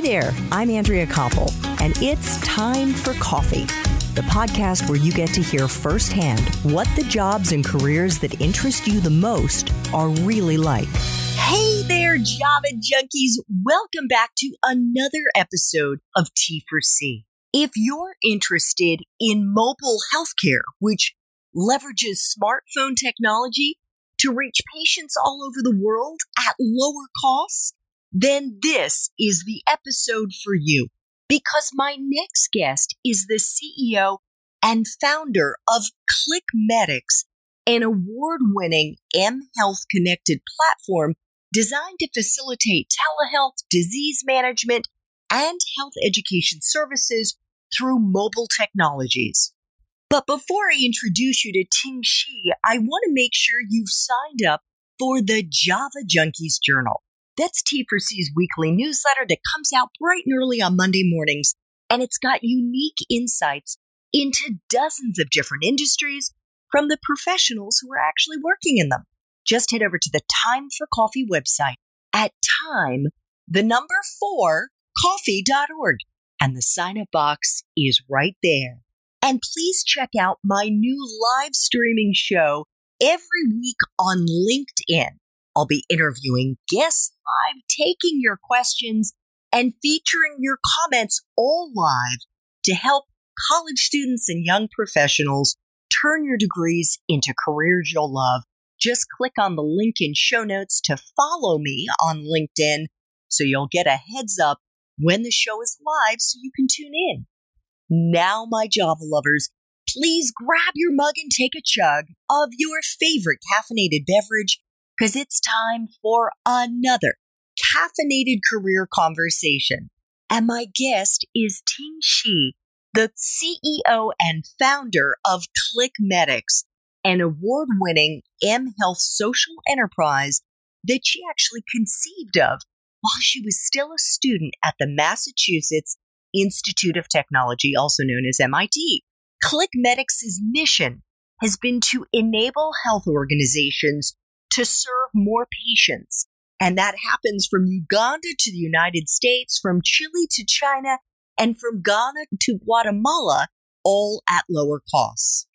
Hi there, I'm Andrea Koppel, and it's time for coffee, the podcast where you get to hear firsthand what the jobs and careers that interest you the most are really like. Hey there, Java junkies. Welcome back to another episode of T4C. If you're interested in mobile healthcare, which leverages smartphone technology to reach patients all over the world at lower costs, then this is the episode for you because my next guest is the CEO and founder of ClickMedix, an award winning M Health connected platform designed to facilitate telehealth, disease management, and health education services through mobile technologies. But before I introduce you to Ting Shih, I want to make sure you've signed up for the Java Junkies Journal. That's T4C's weekly newsletter that comes out bright and early on Monday mornings, and it's got unique insights into dozens of different industries from the professionals who are actually working in them. Just head over to the Time for Coffee website at time, the number four, coffee.org, and the sign up box is right there. And please check out my new live streaming show every week on LinkedIn. I'll be interviewing guests live, taking your questions, and featuring your comments all live to help college students and young professionals turn your degrees into careers you'll love. Just click on the link in show notes to follow me on LinkedIn so you'll get a heads up when the show is live so you can tune in. Now, my Java lovers, please grab your mug and take a chug of your favorite caffeinated beverage because it's time for another caffeinated career conversation. And my guest is Ting Shih, the CEO and founder of ClickMedix, an award winning M Health social enterprise that she actually conceived of while she was still a student at the Massachusetts Institute of Technology, also known as MIT. ClickMedix's mission has been to enable health organizations to serve more patients. And that happens from Uganda to the United States, from Chile to China, and from Ghana to Guatemala, all at lower costs.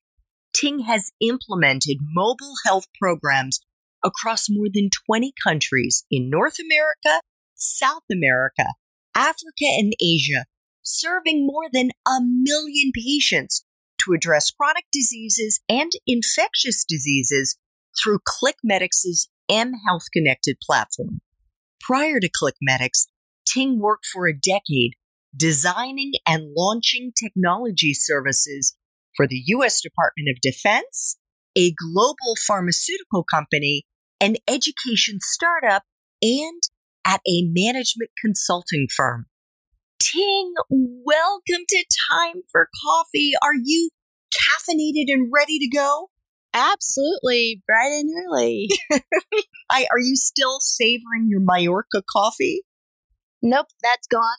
Ting has implemented mobile health programs across more than 20 countries in North America, South America, Africa, and Asia, serving more than a million patients to address chronic diseases and infectious diseases through ClickMedix's M Health Connected platform. Prior to ClickMedix, Ting worked for a decade designing and launching technology services for the U.S. Department of Defense, a global pharmaceutical company, an education startup, and at a management consulting firm. Ting, welcome to Time for Coffee. Are you caffeinated and ready to go? Absolutely, bright and early. I, are you still savoring your Majorca coffee? Nope, that's gone.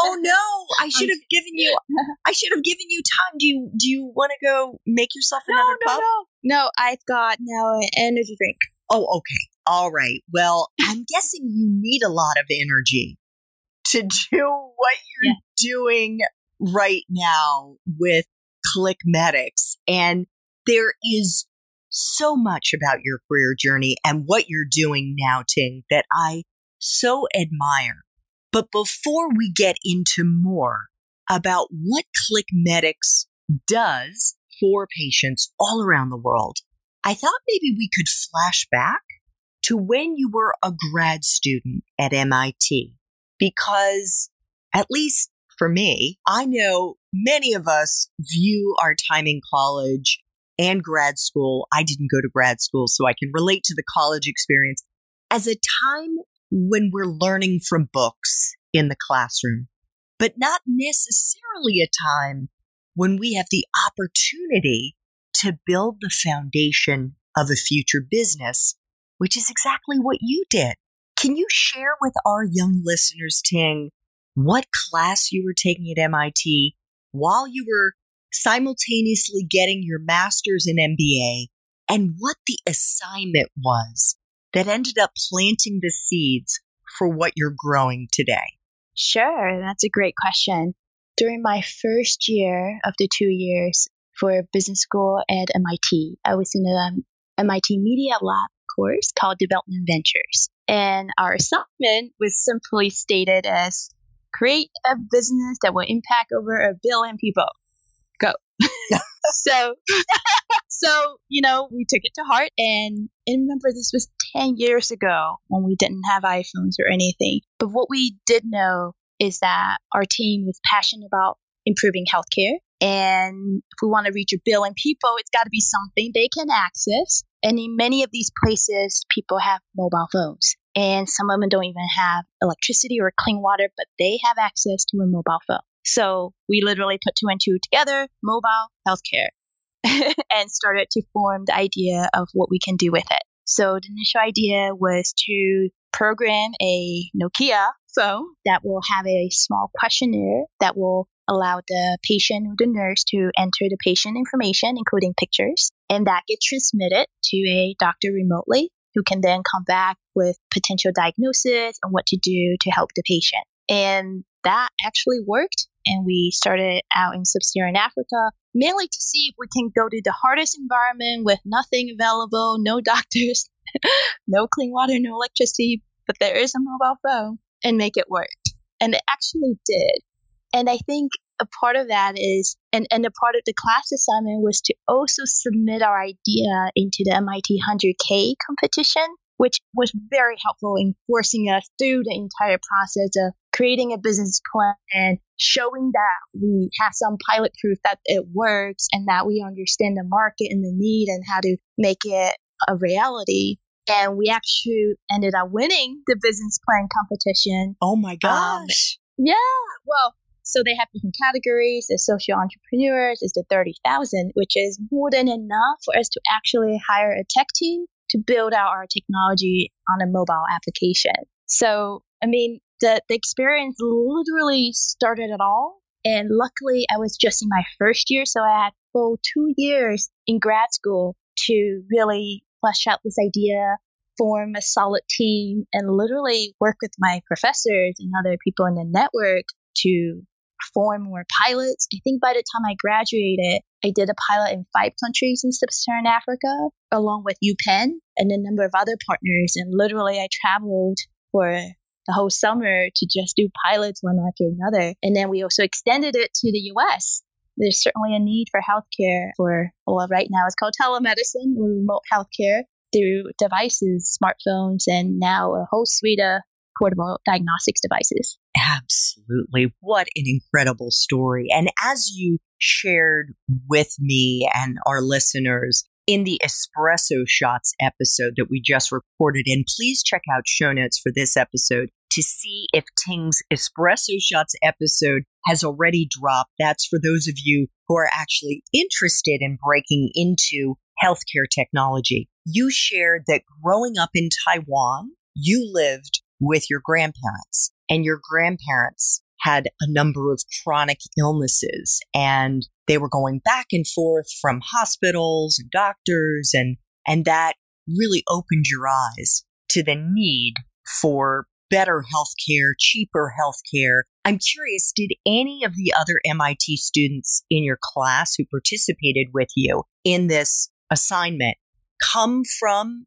oh no! I should have given you. I should have given you time. Do you do you want to go make yourself no, another no, cup? No, no, I've got now an energy drink. Oh, okay. All right. Well, I'm guessing you need a lot of energy to do what you're yeah. doing right now with ClickMedix, and there is so much about your career journey and what you're doing now, Ting, that I so admire. But before we get into more about what ClickMedix does for patients all around the world, I thought maybe we could flash back to when you were a grad student at MIT. Because at least for me, I know many of us view our time in college and grad school. I didn't go to grad school, so I can relate to the college experience as a time when we're learning from books in the classroom, but not necessarily a time when we have the opportunity to build the foundation of a future business, which is exactly what you did. Can you share with our young listeners, Ting, what class you were taking at MIT while you were simultaneously getting your master's and MBA and what the assignment was that ended up planting the seeds for what you're growing today. Sure, that's a great question. During my first year of the two years for business school at MIT, I was in a um, MIT Media Lab course called Development Ventures. And our assignment was simply stated as create a business that will impact over a billion people. Go. so, so, you know, we took it to heart and, and remember this was 10 years ago when we didn't have iPhones or anything. But what we did know is that our team was passionate about improving healthcare. And if we want to reach a billion people, it's got to be something they can access. And in many of these places, people have mobile phones. And some of them don't even have electricity or clean water, but they have access to a mobile phone. So we literally put two and two together, mobile healthcare, and started to form the idea of what we can do with it. So the initial idea was to program a Nokia phone that will have a small questionnaire that will allow the patient or the nurse to enter the patient information, including pictures, and that gets transmitted to a doctor remotely who can then come back with potential diagnosis and what to do to help the patient. And that actually worked. And we started out in sub Saharan Africa mainly to see if we can go to the hardest environment with nothing available, no doctors, no clean water, no electricity, but there is a mobile phone and make it work. And it actually did. And I think a part of that is, and, and a part of the class assignment was to also submit our idea into the MIT 100K competition, which was very helpful in forcing us through the entire process of creating a business plan and showing that we have some pilot proof that it works and that we understand the market and the need and how to make it a reality. And we actually ended up winning the business plan competition. Oh my gosh. Um, yeah. Well, so they have different categories. The social entrepreneurs is the 30,000, which is more than enough for us to actually hire a tech team to build out our technology on a mobile application. So, I mean, the, the experience literally started at all. And luckily, I was just in my first year, so I had full two years in grad school to really flesh out this idea, form a solid team, and literally work with my professors and other people in the network to form more pilots. I think by the time I graduated, I did a pilot in five countries in sub-Saharan Africa, along with UPenn and a number of other partners. And literally, I traveled for the whole summer to just do pilots one after another. And then we also extended it to the US. There's certainly a need for healthcare for, well, right now it's called telemedicine or remote healthcare through devices, smartphones, and now a whole suite of portable diagnostics devices. Absolutely. What an incredible story. And as you shared with me and our listeners in the Espresso Shots episode that we just recorded, and please check out show notes for this episode to see if Ting's Espresso Shots episode has already dropped. That's for those of you who are actually interested in breaking into healthcare technology. You shared that growing up in Taiwan, you lived with your grandparents and your grandparents had a number of chronic illnesses and they were going back and forth from hospitals and doctors and and that really opened your eyes to the need for better healthcare, cheaper healthcare. I'm curious, did any of the other MIT students in your class who participated with you in this assignment come from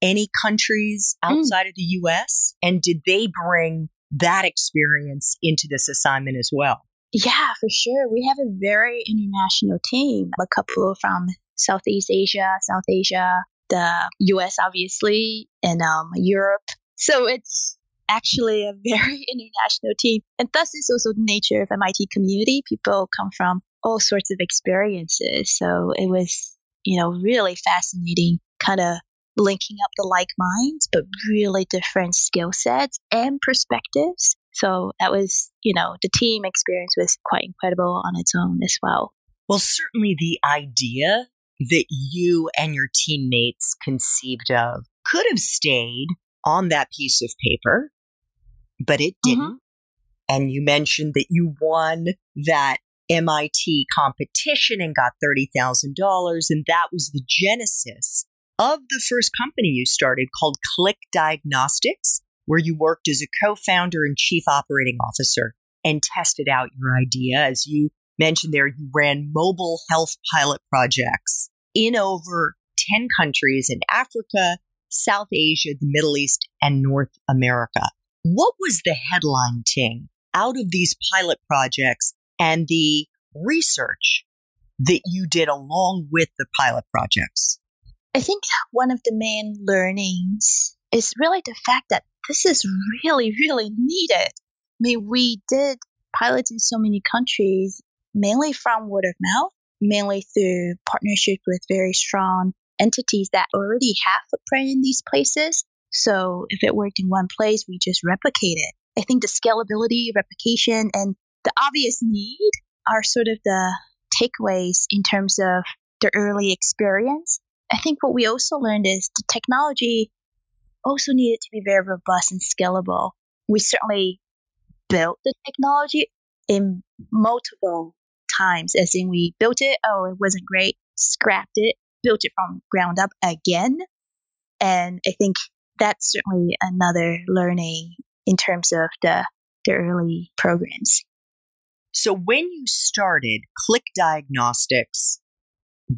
any countries mm. outside mm. of the US? And did they bring that experience into this assignment as well? Yeah, for sure. We have a very international team. A couple from Southeast Asia, South Asia, the US, obviously, and um, Europe. So it's actually a very international team. And thus is also the nature of MIT community. People come from all sorts of experiences. So it was, you know, really fascinating kind of linking up the like minds, but really different skill sets and perspectives. So that was, you know, the team experience was quite incredible on its own as well. Well, certainly the idea that you and your teammates conceived of could have stayed on that piece of paper, but it mm-hmm. didn't. Mm-hmm. And you mentioned that you won that MIT competition and got $30,000. And that was the genesis of the first company you started called Click Diagnostics. where you worked as a co founder and chief operating officer and tested out your idea. As you mentioned there, you ran mobile health pilot projects in over 10 countries in Africa, South Asia, the Middle East, and North America. What was the headline, Ting, out of these pilot projects and the research that you did along with the pilot projects? I think one of the main learnings is really the fact that this is really, really needed. I mean, we did pilots in so many countries, mainly from word of mouth, mainly through partnership with very strong entities that already have footprint in these places. So if it worked in one place, we just replicate it. I think the scalability, replication, and the obvious need are sort of the takeaways in terms of the early experience. I think what we also learned is the technology also needed to be very robust and scalable. We certainly built the technology in multiple times, as in we built it, oh, it wasn't great, scrapped it, built it from ground up again. And I think that's certainly another learning in terms of the, the early programs. So when you started, Click Diagnostics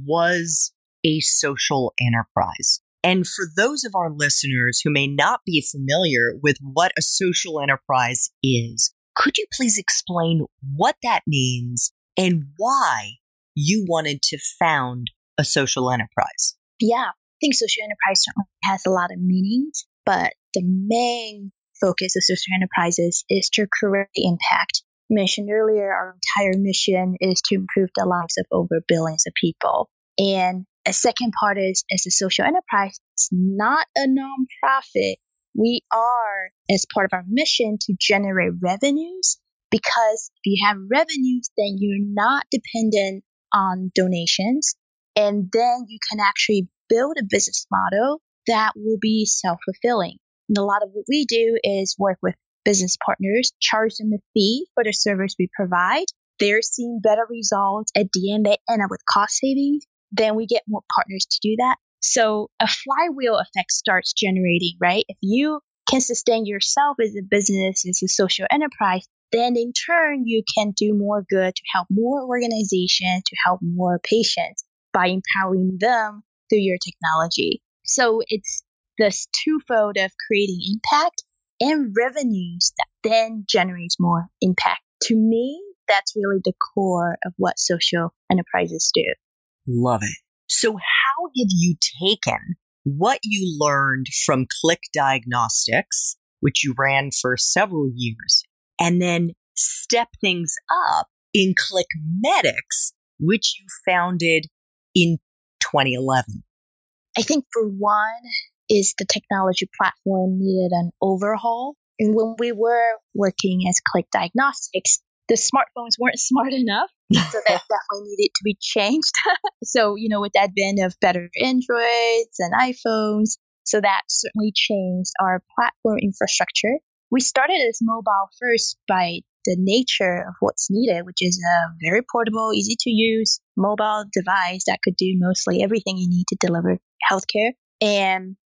was a social enterprise. And for those of our listeners who may not be familiar with what a social enterprise is, could you please explain what that means and why you wanted to found a social enterprise? Yeah, I think social enterprise certainly has a lot of meanings, but the main focus of social enterprises is to create impact. mentioned earlier, our entire mission is to improve the lives of over billions of people. And a second part is as a social enterprise, it's not a nonprofit. We are, as part of our mission, to generate revenues because if you have revenues, then you're not dependent on donations. And then you can actually build a business model that will be self fulfilling. And a lot of what we do is work with business partners, charge them a fee for the service we provide. They're seeing better results. At the end, they end up with cost savings then we get more partners to do that. So a flywheel effect starts generating, right? If you can sustain yourself as a business, as a social enterprise, then in turn you can do more good to help more organizations, to help more patients by empowering them through your technology. So it's this twofold of creating impact and revenues that then generates more impact. To me, that's really the core of what social enterprises do. Love it. So, how have you taken what you learned from Click Diagnostics, which you ran for several years, and then step things up in Click Medics, which you founded in 2011? I think for one is the technology platform needed an overhaul. And when we were working as Click Diagnostics, the smartphones weren't smart enough. So that definitely needed to be changed. so, you know, with the advent of better Androids and iPhones, so that certainly changed our platform infrastructure. We started as mobile first by the nature of what's needed, which is a very portable, easy to use mobile device that could do mostly everything you need to deliver healthcare. And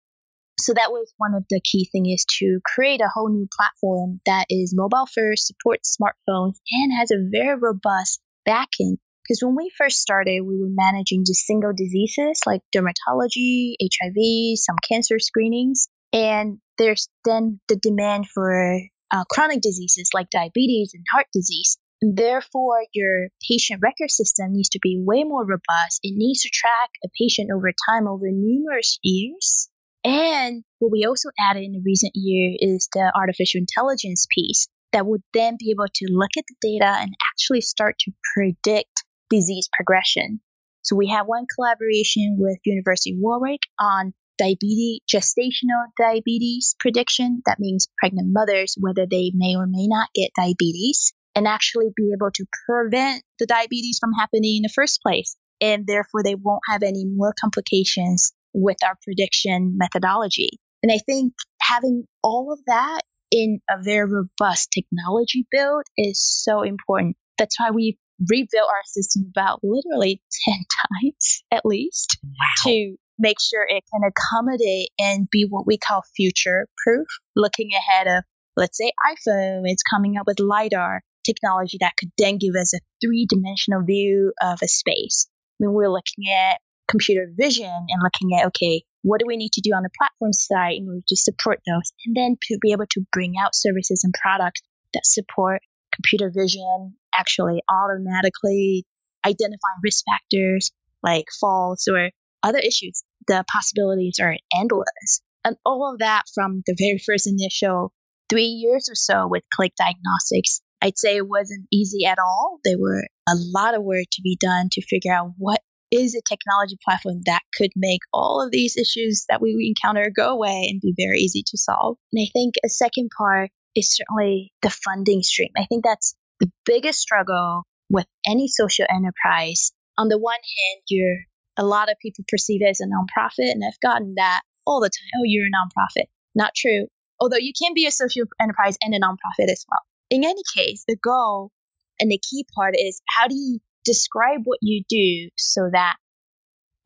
so that was one of the key things is to create a whole new platform that is mobile first, supports smartphones, and has a very robust backend. Because when we first started, we were managing just single diseases like dermatology, HIV, some cancer screenings, and there's then the demand for uh, chronic diseases like diabetes and heart disease. And therefore, your patient record system needs to be way more robust. It needs to track a patient over time over numerous years and what we also added in the recent year is the artificial intelligence piece that would then be able to look at the data and actually start to predict disease progression. So we have one collaboration with University of Warwick on diabetes, gestational diabetes prediction. That means pregnant mothers, whether they may or may not get diabetes and actually be able to prevent the diabetes from happening in the first place. And therefore they won't have any more complications with our prediction methodology. And I think having all of that in a very robust technology build is so important. That's why we rebuilt our system about literally 10 times at least wow. to make sure it can accommodate and be what we call future proof, looking ahead of, let's say, iPhone is coming up with LiDAR technology that could then give us a three dimensional view of a space. I mean, we're looking at computer vision and looking at, okay, what do we need to do on the platform side in order to support those? And then to be able to bring out services and products that support computer vision, actually automatically identifying risk factors like falls or other issues. The possibilities are endless. And all of that from the very first initial three years or so with Click Diagnostics, I'd say it wasn't easy at all. There were a lot of work to be done to figure out what is a technology platform that could make all of these issues that we encounter go away and be very easy to solve. And I think a second part is certainly the funding stream. I think that's the biggest struggle with any social enterprise. On the one hand, you're a lot of people perceive it as a nonprofit, and I've gotten that all the time. Oh, you're a nonprofit. Not true. Although you can be a social enterprise and a nonprofit as well. In any case, the goal and the key part is how do you describe what you do so that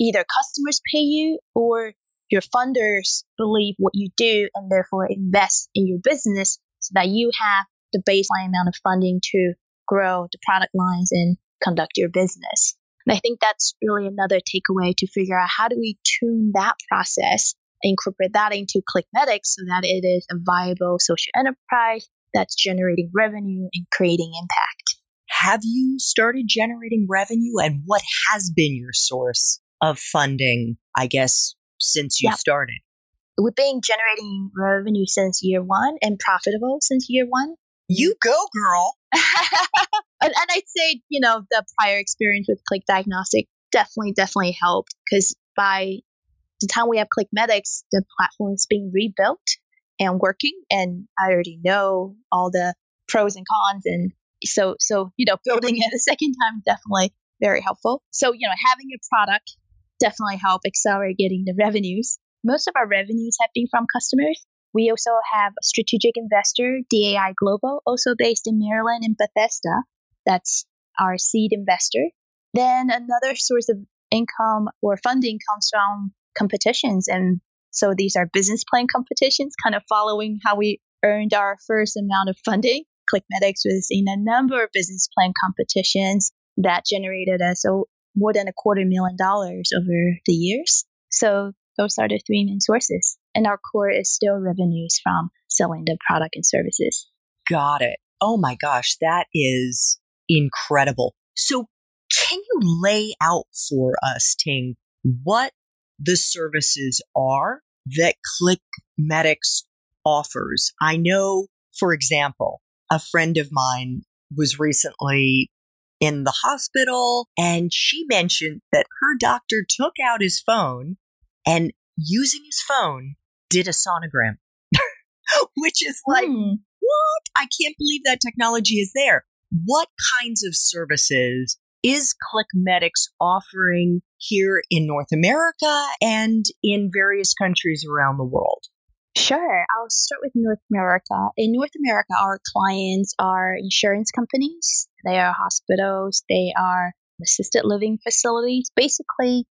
either customers pay you or your funders believe what you do and therefore invest in your business so that you have the baseline amount of funding to grow the product lines and conduct your business. And I think that's really another takeaway to figure out how do we tune that process, incorporate that into ClickMedix so that it is a viable social enterprise that's generating revenue and creating impact. Have you started generating revenue and what has been your source of funding, I guess, since you yep. started? We've been generating revenue since year one and profitable since year one. You go, girl. and, and I'd say, you know, the prior experience with Click Diagnostic definitely, definitely helped because by the time we have ClickMedix, the platform is being rebuilt and working. And I already know all the pros and cons. And so, so, you know, building it a second time definitely very helpful. So, you know, having a product definitely help accelerate getting the revenues. Most of our revenues have been from customers. We also have a strategic investor, DAI Global, also based in Maryland in Bethesda. That's our seed investor. Then another source of income or funding comes from competitions. And so these are business plan competitions, kind of following how we earned our first amount of funding. ClickMedix was in a number of business plan competitions that generated us more than a quarter million dollars over the years. So those are the three main sources. And our core is still revenues from selling the product and services. Got it. Oh my gosh, that is incredible. So, can you lay out for us, Ting, what the services are that ClickMedix offers? I know, for example, a friend of mine was recently in the hospital and she mentioned that her doctor took out his phone and using his phone did a sonogram, which is like, mm. what? I can't believe that technology is there. What kinds of services is ClickMedix offering here in North America and in various countries around the world? Sure. I'll start with North America. In North America, our clients are insurance companies, they are hospitals, they are assisted living facilities, basically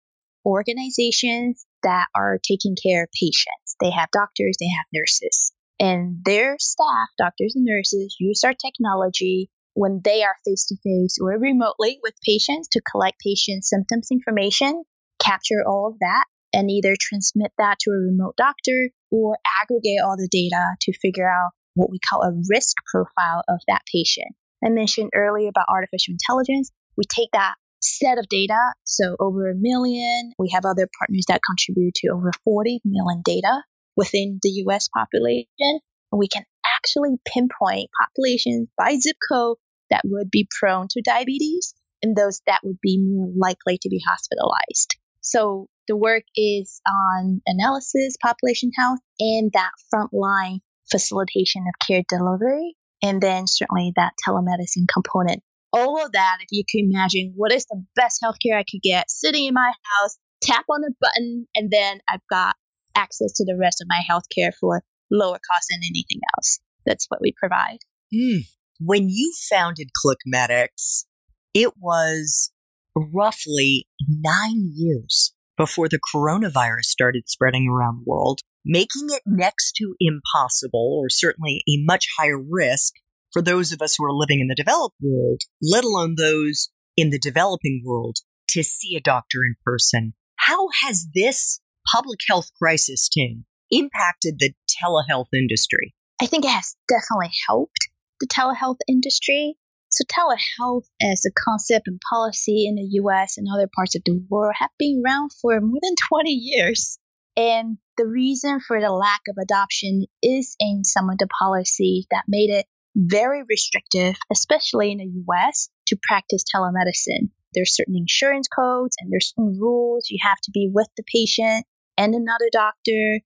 organizations that are taking care of patients. They have doctors, they have nurses, and their staff, doctors and nurses, use our technology when they are face to face or remotely with patients to collect patient symptoms information, capture all of that, and either transmit that to a remote doctor or aggregate all the data to figure out what we call a risk profile of that patient. I mentioned earlier about artificial intelligence. We take that set of data. So over a million. We have other partners that contribute to over 40 million data within the US population. And we can actually pinpoint populations by zip code that would be prone to diabetes and those that would be more likely to be hospitalized. So the work is on analysis, population health, and that frontline facilitation of care delivery, and then certainly that telemedicine component all of that, if you can imagine, what is the best healthcare I could get sitting in my house, tap on a button, and then I've got access to the rest of my healthcare for lower cost than anything else. That's what we provide. Mm. When you founded ClickMedix, it was roughly nine years before the coronavirus started spreading around the world, making it next to impossible, or certainly a much higher risk for those of us who are living in the developed world, let alone those in the developing world, to see a doctor in person. How has this public health crisis, Ting, impacted the telehealth industry? I think it has definitely helped the telehealth industry. So telehealth as a concept and policy in the US and other parts of the world have been around for more than 20 years. And the reason for the lack of adoption is in some of the policies that made it very restrictive, especially in the US, to practice telemedicine. There's certain insurance codes and there's certain rules. You have to be with the patient and another doctor,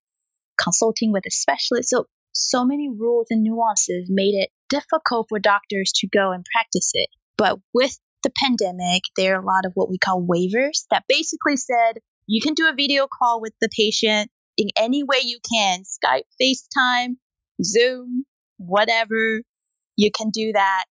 consulting with a specialist. So, so many rules and nuances made it difficult for doctors to go and practice it. But with the pandemic, there are a lot of what we call waivers that basically said you can do a video call with the patient in any way you can Skype, FaceTime, Zoom, whatever. You can do that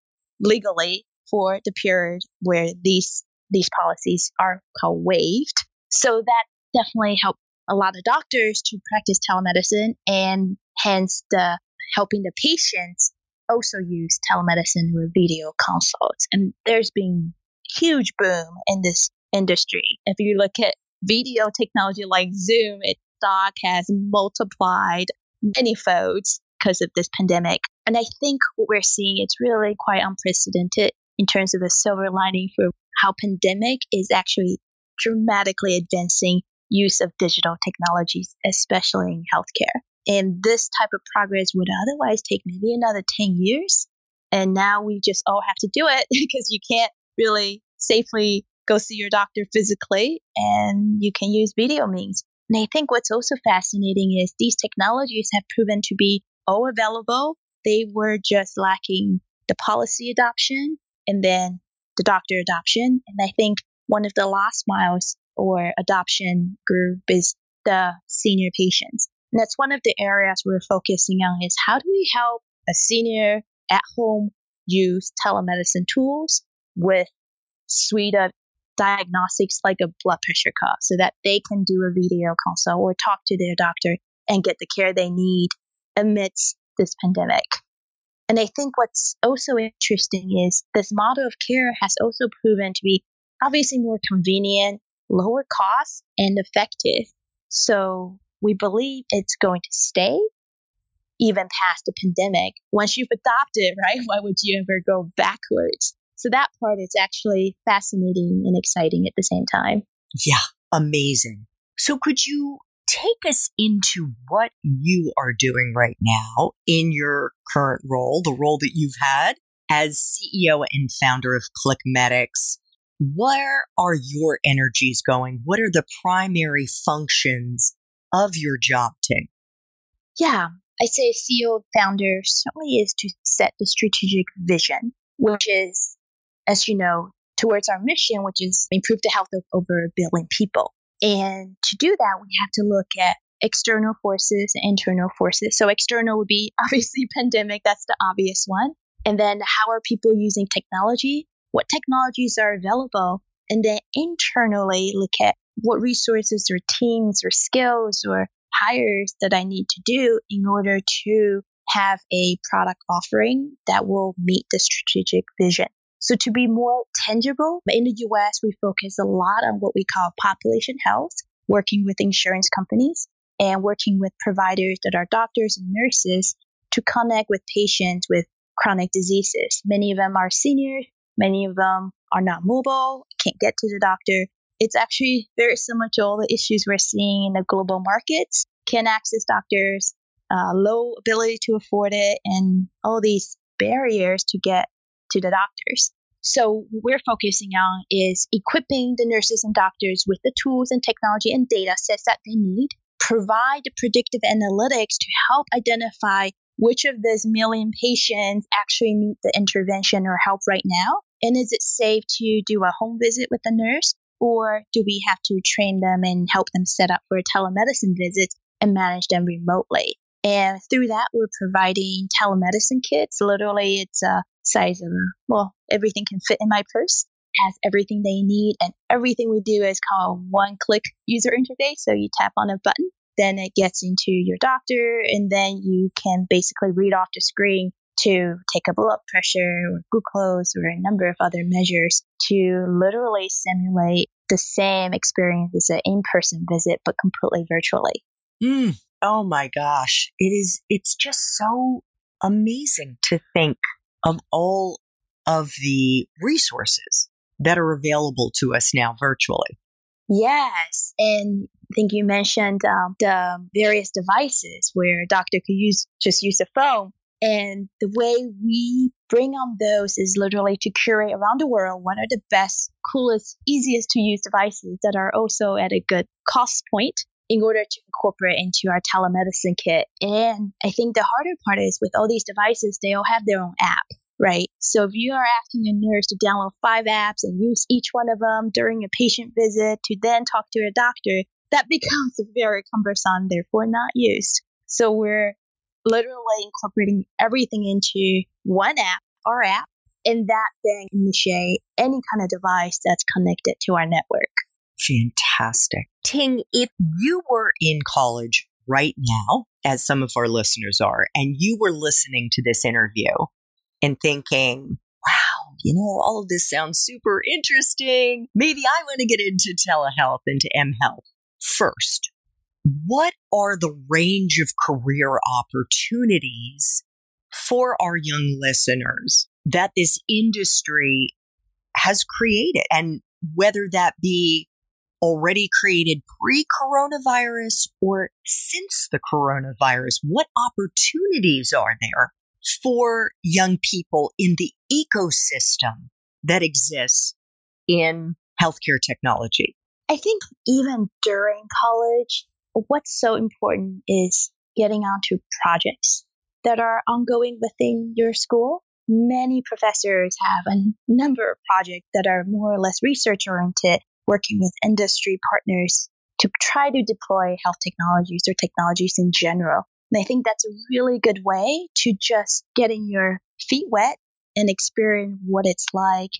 legally for the period where these these policies are called waived. So that definitely helped a lot of doctors to practice telemedicine and hence the helping the patients also use telemedicine or video consults. And there's been huge boom in this industry. If you look at video technology like Zoom, its stock has multiplied many folds because of this pandemic. And I think what we're seeing it's really quite unprecedented in terms of the silver lining for how pandemic is actually dramatically advancing use of digital technologies, especially in healthcare. And this type of progress would otherwise take maybe another 10 years. And now we just all have to do it because you can't really safely go see your doctor physically and you can use video means. And I think what's also fascinating is these technologies have proven to be all available. They were just lacking the policy adoption and then the doctor adoption. And I think one of the last miles or adoption group is the senior patients. And that's one of the areas we're focusing on is how do we help a senior at home use telemedicine tools with suite of diagnostics like a blood pressure cuff so that they can do a video consult or talk to their doctor and get the care they need amidst this pandemic. And I think what's also interesting is this model of care has also proven to be obviously more convenient, lower cost, and effective. So we believe it's going to stay even past the pandemic. Once you've adopted, right, why would you ever go backwards? So that part is actually fascinating and exciting at the same time. Yeah, amazing. So could you take us into what you are doing right now in your current role, the role that you've had as CEO and founder of ClickMedix? Where are your energies going? What are the primary functions of your job, Ting? Yeah, I say CEO founder certainly is to set the strategic vision, which is, as you know, towards our mission, which is improve the health of over a billion people. And to do that, we have to look at external forces and internal forces. So external would be obviously pandemic. That's the obvious one. And then how are people using technology? What technologies are available? And then internally look at what resources or teams or skills or hires that I need to do in order to have a product offering that will meet the strategic vision. So to be more tangible, in the US, we focus a lot on what we call population health, working with insurance companies and working with providers that are doctors and nurses to connect with patients with chronic diseases. Many of them are seniors, many of them are not mobile, can't get to the doctor. It's actually very similar to all the issues we're seeing in the global markets. Can't access doctors, uh, low ability to afford it, and all these barriers to get to the doctors. So what we're focusing on is equipping the nurses and doctors with the tools and technology and data sets that they need, provide predictive analytics to help identify which of those million patients actually need the intervention or help right now. And is it safe to do a home visit with a nurse? Or do we have to train them and help them set up for a telemedicine visit and manage them remotely? And through that, we're providing telemedicine kits. Literally, it's a size of, well, everything can fit in my purse. has everything they need, and everything we do is called one click user interface. So you tap on a button, then it gets into your doctor, and then you can basically read off the screen to take a blood pressure or glucose or a number of other measures to literally simulate the same experience as an in-person visit, but completely virtually. Mm. Oh my gosh. It is, it's just so amazing to think of all of the resources that are available to us now virtually. Yes. And I think you mentioned um, the various devices where a doctor could use just use a phone. And the way we bring on those is literally to curate around the world what are the best, coolest, easiest to use devices that are also at a good cost point in order to incorporate into our telemedicine kit. And I think the harder part is with all these devices, they all have their own app right? So if you are asking a nurse to download five apps and use each one of them during a patient visit to then talk to a doctor, that becomes very cumbersome, therefore not used. So we're literally incorporating everything into one app, our app, and that then initiate any kind of device that's connected to our network. Fantastic. Ting, if you were in college right now, as some of our listeners are, and you were listening to this interview, and thinking, wow, you know, all of this sounds super interesting. Maybe I want to get into telehealth, into M Health. First, what are the range of career opportunities for our young listeners that this industry has created? And whether that be already created pre coronavirus or since the coronavirus, what opportunities are there for young people in the ecosystem that exists in healthcare technology? I think even during college, what's so important is getting onto projects that are ongoing within your school. Many professors have a number of projects that are more or less research oriented, working with industry partners to try to deploy health technologies or technologies in general. And I think that's a really good way to just getting your feet wet and experience what it's like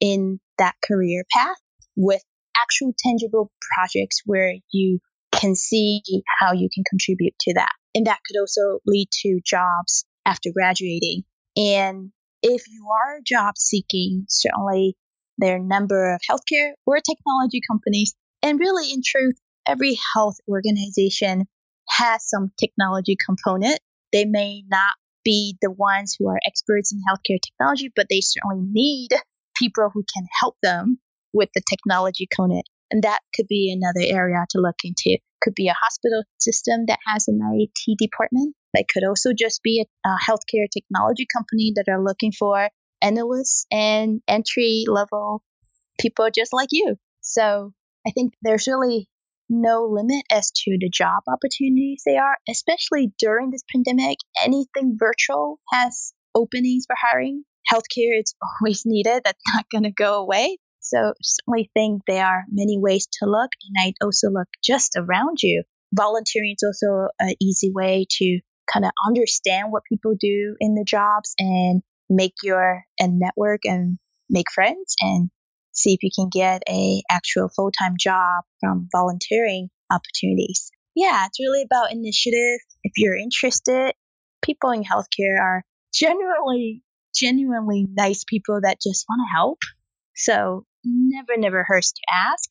in that career path with actual tangible projects where you can see how you can contribute to that. And that could also lead to jobs after graduating. And if you are job seeking, certainly there are a number of healthcare or technology companies. And really, in truth, every health organization has some technology component. They may not be the ones who are experts in healthcare technology, but they certainly need people who can help them with the technology component. And that could be another area to look into. Could be a hospital system that has an IT department. That could also just be a, a healthcare technology company that are looking for analysts and entry level people just like you. So I think there's really no limit as to the job opportunities they are, especially during this pandemic. Anything virtual has openings for hiring. Healthcare is always needed. That's not going to go away. So certainly think there are many ways to look. And I'd also look just around you. Volunteering is also an easy way to kind of understand what people do in the jobs and make your a network and make friends and see if you can get a actual full-time job from volunteering opportunities. Yeah, it's really about initiative. If you're interested, people in healthcare are generally genuinely nice people that just want to help. So never, never hurts to ask.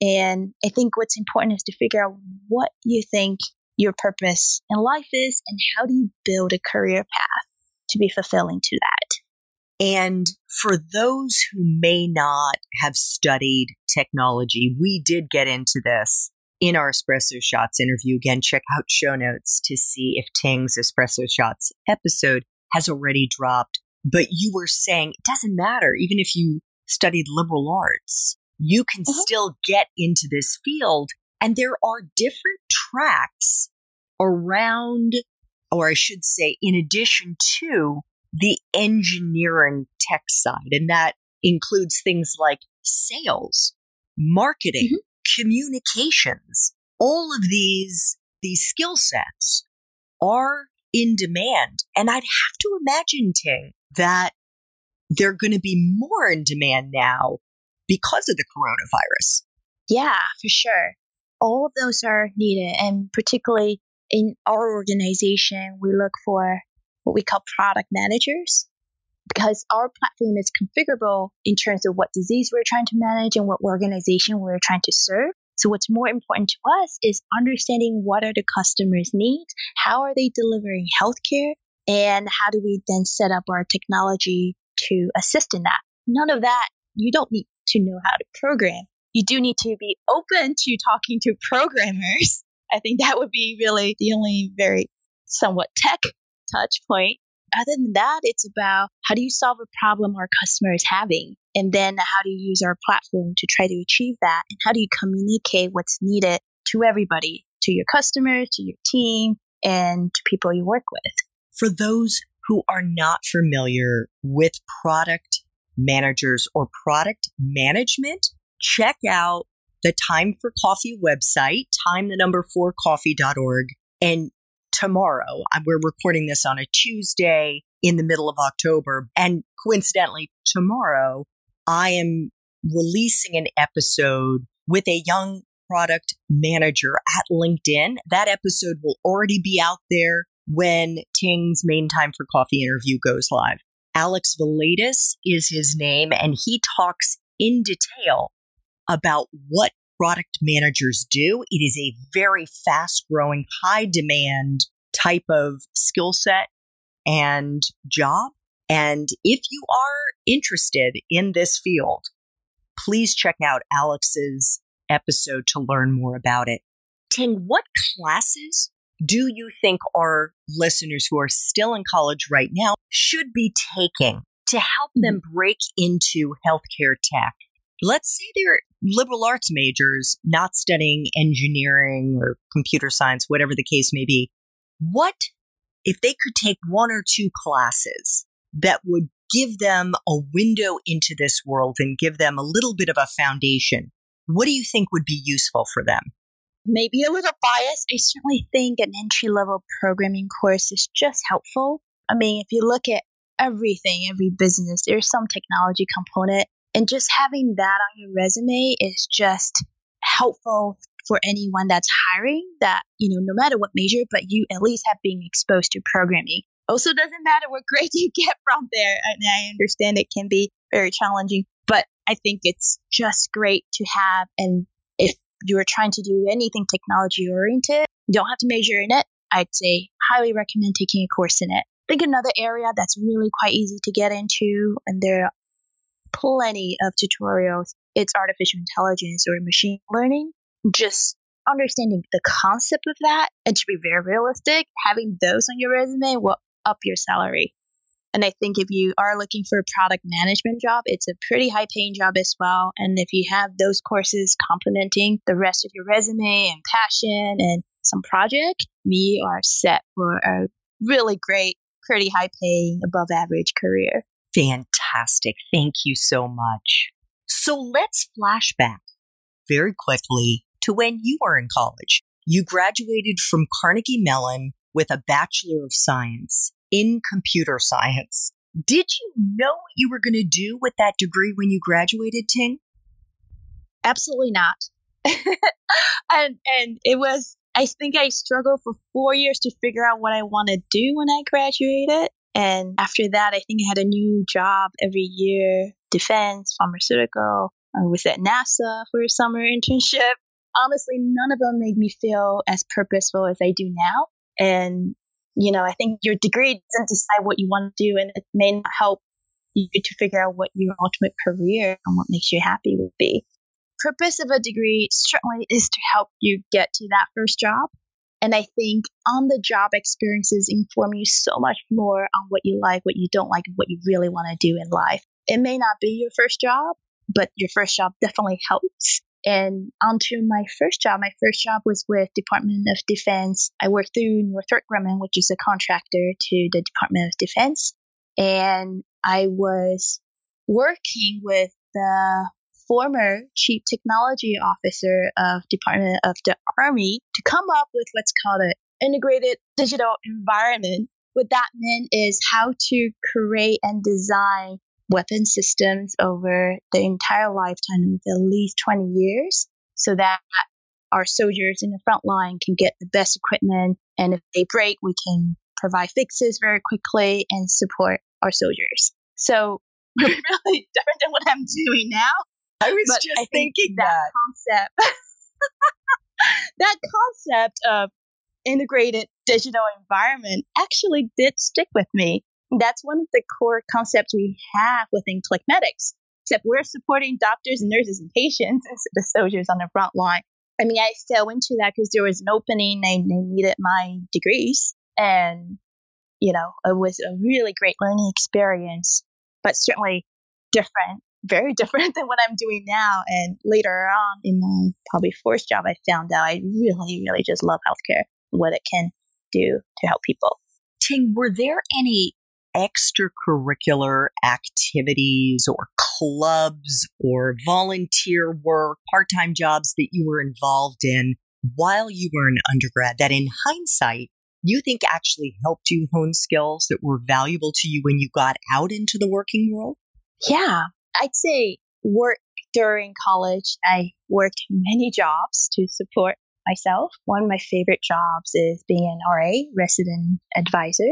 And I think what's important is to figure out what you think your purpose in life is and how do you build a career path to be fulfilling to that. And for those who may not have studied technology, we did get into this in our Espresso Shots interview. Again, check out show notes to see if Ting's Espresso Shots episode has already dropped. But you were saying it doesn't matter, even if you studied liberal arts, you can mm-hmm. still get into this field. And there are different tracks around, or I should say, in addition to the engineering tech side. And that includes things like sales, marketing, mm-hmm. communications. All of these, these skill sets are in demand. And I'd have to imagine, Ting, that they're going to be more in demand now because of the coronavirus. Yeah, for sure. All of those are needed. And particularly in our organization, we look for what we call product managers because our platform is configurable in terms of what disease we're trying to manage and what organization we're trying to serve. So what's more important to us is understanding what are the customers' needs, how are they delivering healthcare, and how do we then set up our technology to assist in that. None of that, you don't need to know how to program. You do need to be open to talking to programmers. I think that would be really the only very somewhat tech touch point. Other than that, it's about how do you solve a problem our customer is having? And then how do you use our platform to try to achieve that? And how do you communicate what's needed to everybody, to your customers, to your team, and to people you work with? For those who are not familiar with product managers or product management, check out the Time for Coffee website, time the number four coffee.org. And tomorrow, we're recording this on a Tuesday in the middle of October. And coincidentally, tomorrow, I am releasing an episode with a young product manager at LinkedIn. That episode will already be out there when Ting's main time for coffee interview goes live. Alex Valaidis is his name, and he talks in detail about what product managers do. It is a very fast growing, high demand type of skill set and job. And if you are interested in this field, please check out Alex's episode to learn more about it. Ting, what classes do you think our listeners who are still in college right now should be taking to help them mm-hmm. break into healthcare tech? Let's say they're liberal arts majors, not studying engineering or computer science, whatever the case may be. What if they could take one or two classes that would give them a window into this world and give them a little bit of a foundation? What do you think would be useful for them? Maybe a little biased. I certainly think an entry level programming course is just helpful. I mean, if you look at everything, every business, there's some technology component, and just having that on your resume is just helpful for anyone that's hiring that, you know, no matter what major, but you at least have been exposed to programming. Also, doesn't matter what grade you get from there. And I understand it can be very challenging, but I think it's just great to have. And you are trying to do anything technology oriented, you don't have to major in it. I'd say highly recommend taking a course in it. I think another area that's really quite easy to get into, and there are plenty of tutorials, it's artificial intelligence or machine learning. Just understanding the concept of that and to be very realistic, having those on your resume will up your salary. And I think if you are looking for a product management job, it's a pretty high paying job as well. And if you have those courses complementing the rest of your resume and passion and some project, we are set for a really great, pretty high paying, above average career. Fantastic. Thank you so much. So let's flash back very quickly to when you were in college. You graduated from Carnegie Mellon with a Bachelor of Science in computer science. Did you know what you were going to do with that degree when you graduated, Ting? Absolutely not. and and it was I think I struggled for 4 years to figure out what I want to do when I graduated. And after that, I think I had a new job every year, defense, pharmaceutical. I was at NASA for a summer internship. Honestly, none of them made me feel as purposeful as I do now. And you know, I think your degree doesn't decide what you want to do and it may not help you to figure out what your ultimate career and what makes you happy would be. Purpose of a degree certainly is to help you get to that first job. And I think on the job experiences inform you so much more on what you like, what you don't like, what you really want to do in life. It may not be your first job, but your first job definitely helps. And onto my first job. My first job was with Department of Defense. I worked through Northrop Grumman, which is a contractor to the Department of Defense. And I was working with the former chief technology officer of Department of the Army to come up with what's called an integrated digital environment. What that meant is how to create and design weapon systems over the entire lifetime of at least 20 years so that our soldiers in the front line can get the best equipment. And if they break, we can provide fixes very quickly and support our soldiers. So really different than what I'm doing now. I was but just I thinking that, that concept. that concept of integrated digital environment actually did stick with me. That's one of the core concepts we have within ClickMedix. Except we're supporting doctors and nurses and patients the soldiers on the front line. I mean, I fell into that because there was an opening. and they needed my degrees. And, you know, it was a really great learning experience, but certainly different, very different than what I'm doing now. And later on in my probably fourth job, I found out I really, really just love healthcare, what it can do to help people. Ting, were there any extracurricular activities or clubs or volunteer work, part time jobs that you were involved in while you were an undergrad that in hindsight you think actually helped you hone skills that were valuable to you when you got out into the working world? Yeah, I'd say work during college. I worked many jobs to support myself. One of my favorite jobs is being an RA, resident advisor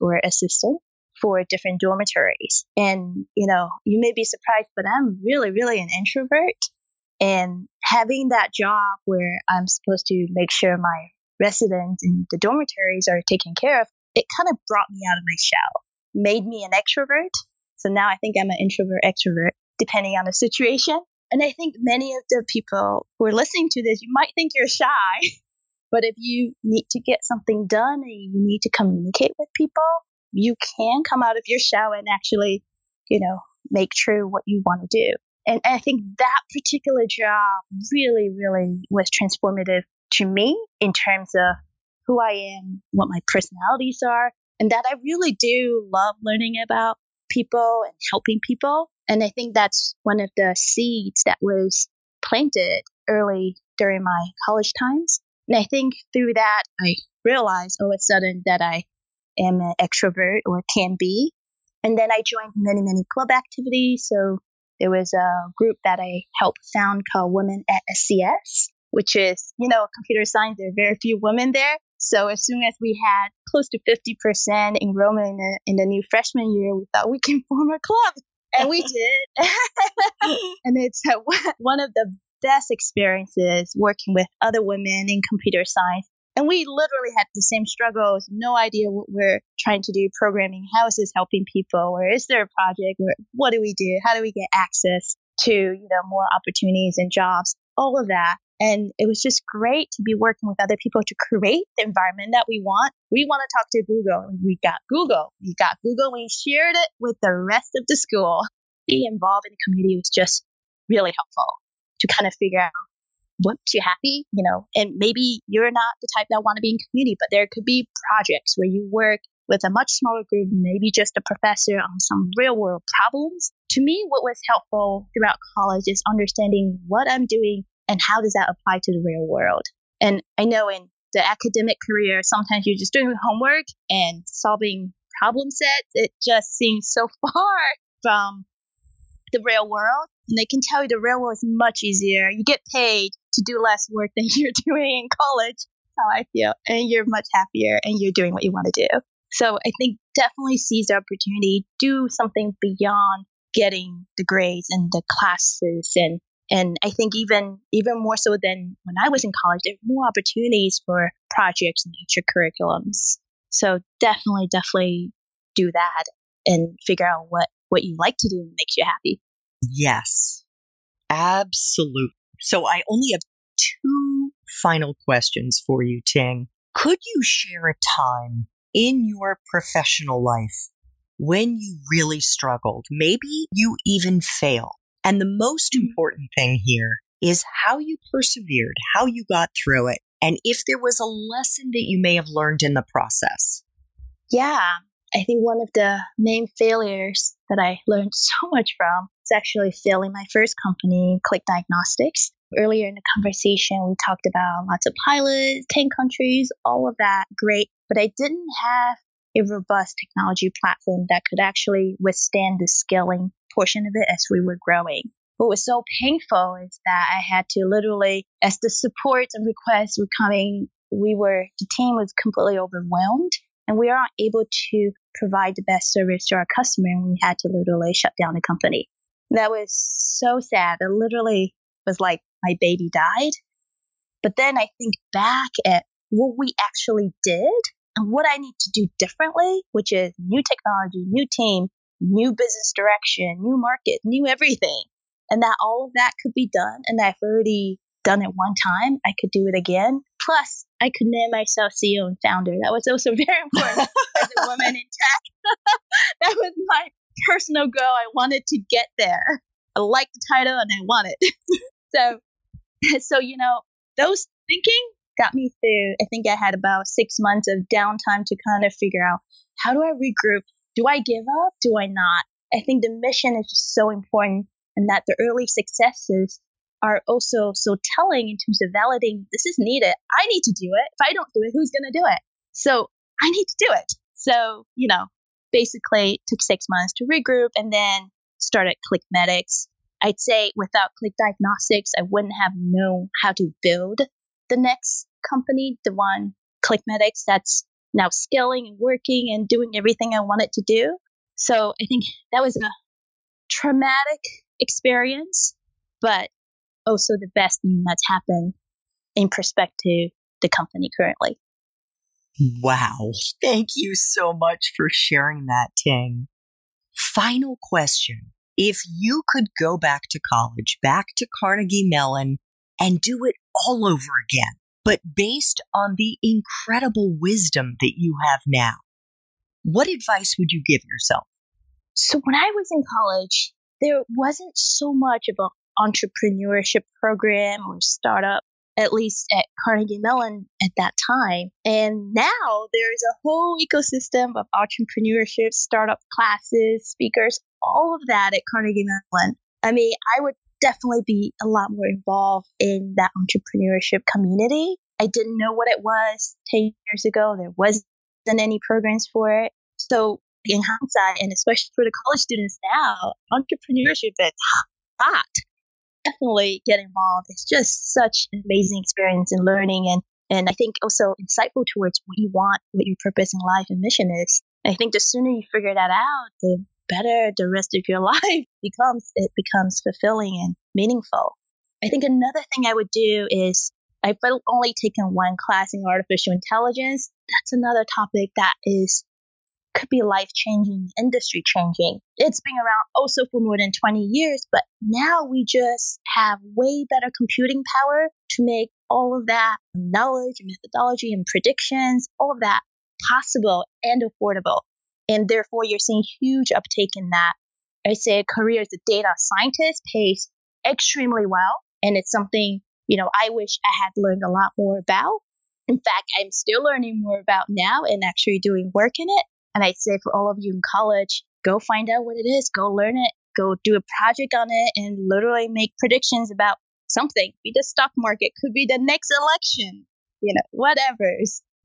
or assistant for different dormitories. And, you know, you may be surprised, but I'm really, really an introvert. And having that job where I'm supposed to make sure my residents in the dormitories are taken care of, it kind of brought me out of my shell, made me an extrovert. So now I think I'm an introvert extrovert, depending on the situation. And I think many of the people who are listening to this, you might think you're shy, but if you need to get something done and you need to communicate with people, you can come out of your shell and actually, you know, make true what you want to do. And I think that particular job really, really was transformative to me in terms of who I am, what my personalities are, and that I really do love learning about people and helping people. And I think that's one of the seeds that was planted early during my college times. And I think through that, I realized all of a sudden that I am an extrovert or can be. And then I joined many, many club activities. So there was a group that I helped found called Women at SCS, which is, you know, computer science. There are very few women there. So as soon as we had close to 50% enrollment in the, in the new freshman year, we thought we can form a club. And we did. and it's one of the best experiences working with other women in computer science and we literally had the same struggles, no idea what we're trying to do programming. How is this helping people? Or is there a project? Or what do we do? How do we get access to, you know, more opportunities and jobs? All of that. And it was just great to be working with other people to create the environment that we want. We want to talk to Google. We got Google. We got Google. We shared it with the rest of the school. Being involved in the community was just really helpful to kind of figure out what makes you happy, you know, and maybe you're not the type that want to be in community, but there could be projects where you work with a much smaller group, maybe just a professor on some real world problems. To me, what was helpful throughout college is understanding what I'm doing and how does that apply to the real world. And I know in the academic career, sometimes you're just doing homework and solving problem sets. It just seems so far from the real world. And they can tell you the real world is much easier. You get paid to do less work than you're doing in college. That's How I feel. And you're much happier and you're doing what you want to do. So I think definitely seize the opportunity, do something beyond getting the grades and the classes and and I think even even more so than when I was in college, there are more opportunities for projects and extra curriculums. So definitely, definitely do that and figure out what what you like to do and makes you happy. Yes, absolutely. So I only have two final questions for you, Ting. Could you share a time in your professional life when you really struggled? Maybe you even failed. And the most mm-hmm. important thing here is how you persevered, how you got through it, and if there was a lesson that you may have learned in the process. Yeah, I think one of the main failures that I learned so much from is actually failing my first company, Click Diagnostics. Earlier in the conversation, we talked about lots of pilots, 10 countries, all of that. Great. But I didn't have a robust technology platform that could actually withstand the scaling portion of it as we were growing. What was so painful is that I had to literally, as the supports and requests were coming, we were, the team was completely overwhelmed and we aren't able to provide the best service to our customer and we had to literally shut down the company. That was so sad. It literally was like my baby died. But then I think back at what we actually did and what I need to do differently, which is new technology, new team, new business direction, new market, new everything. And that all of that could be done. And I've already done it one time. I could do it again. Plus, I could name myself CEO and founder. That was also very important as a woman in tech. that was my personal goal. I wanted to get there. I like the title and I want it. so, so, you know, those thinking got me through. I think I had about six months of downtime to kind of figure out how do I regroup? Do I give up? Do I not? I think the mission is just so important and that the early successes are also so telling in terms of validating this is needed. I need to do it. If I don't do it, who's going to do it? So I need to do it. So, you know, basically it took six months to regroup and then started ClickMedix. I'd say without Click Diagnostics, I wouldn't have known how to build the next company, the one ClickMedix that's now scaling and working and doing everything I wanted to do. So I think that was a traumatic experience, but also the best thing that's happened in perspective the company currently. Wow. Thank you so much for sharing that, Ting. Final question. If you could go back to college, back to Carnegie Mellon, and do it all over again, but based on the incredible wisdom that you have now, what advice would you give yourself? So, when I was in college, there wasn't so much of an entrepreneurship program or startup, at least at Carnegie Mellon at that time. And now there's a whole ecosystem of entrepreneurship, startup classes, speakers, all of that at Carnegie Mellon. I mean, I would definitely be a lot more involved in that entrepreneurship community. I didn't know what it was 10 years ago. There wasn't any programs for it. So in hindsight, and especially for the college students now, entrepreneurship is hot. Definitely get involved. It's just such an amazing experience in learning and and I think also insightful towards what you want, what your purpose in life and mission is. I think the sooner you figure that out, the better the rest of your life becomes. It becomes fulfilling and meaningful. I think another thing I would do is I've only taken one class in artificial intelligence. That's another topic that is could be life changing, industry changing. It's been around also for more than 20 years, but now we just have way better computing power to make all of that knowledge, methodology, and predictions, all of that possible and affordable. And therefore, you're seeing huge uptake in that. I say a career as a data scientist pays extremely well. And it's something, you know, I wish I had learned a lot more about. In fact, I'm still learning more about now and actually doing work in it. And I'd say for all of you in college, go find out what it is, go learn it, go do a project on it, and literally make predictions about something. Be the stock market, could be the next election, you know, whatever.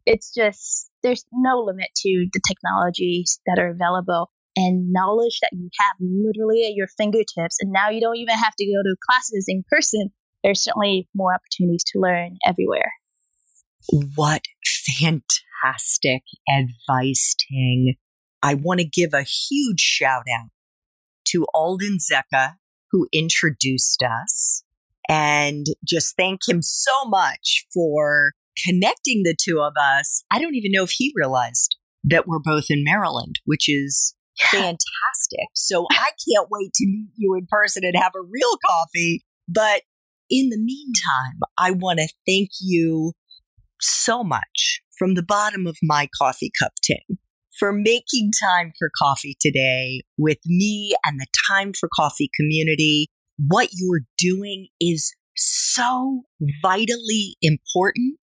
It's just, there's no limit to the technologies that are available and knowledge that you have literally at your fingertips. And now you don't even have to go to classes in person. There's certainly more opportunities to learn everywhere. What fantastic fantastic advice, Ting. I want to give a huge shout out to Alden Zecca, who introduced us, and just thank him so much for connecting the two of us. I don't even know if he realized that we're both in Maryland, which is fantastic. So I can't wait to meet you in person and have a real coffee. But in the meantime, I want to thank you so much from the bottom of my coffee cup Ting for making time for coffee today with me and the Time for Coffee community. What you're doing is so vitally important.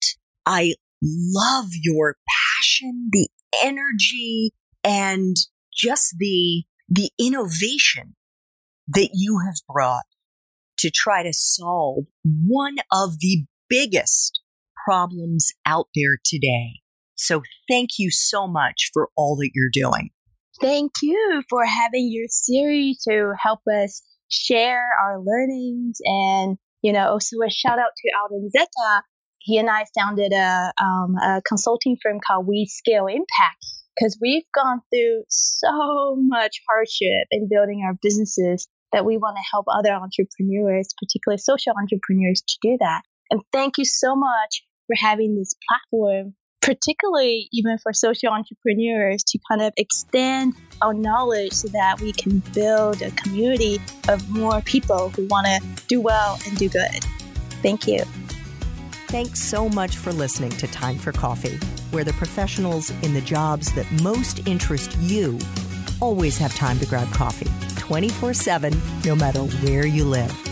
I love your passion, the energy, and just the, the innovation that you have brought to try to solve one of the biggest problems out there today. So thank you so much for all that you're doing. Thank you for having your series to help us share our learnings and, you know, also a shout out to Alden Zeta. He and I founded a, um, a consulting firm called We Scale Impact because we've gone through so much hardship in building our businesses that we want to help other entrepreneurs, particularly social entrepreneurs, to do that. And thank you so much for having this platform, particularly even for social entrepreneurs to kind of extend our knowledge so that we can build a community of more people who want to do well and do good. Thank you. Thanks so much for listening to Time for Coffee, where the professionals in the jobs that most interest you always have time to grab coffee 24 7, no matter where you live.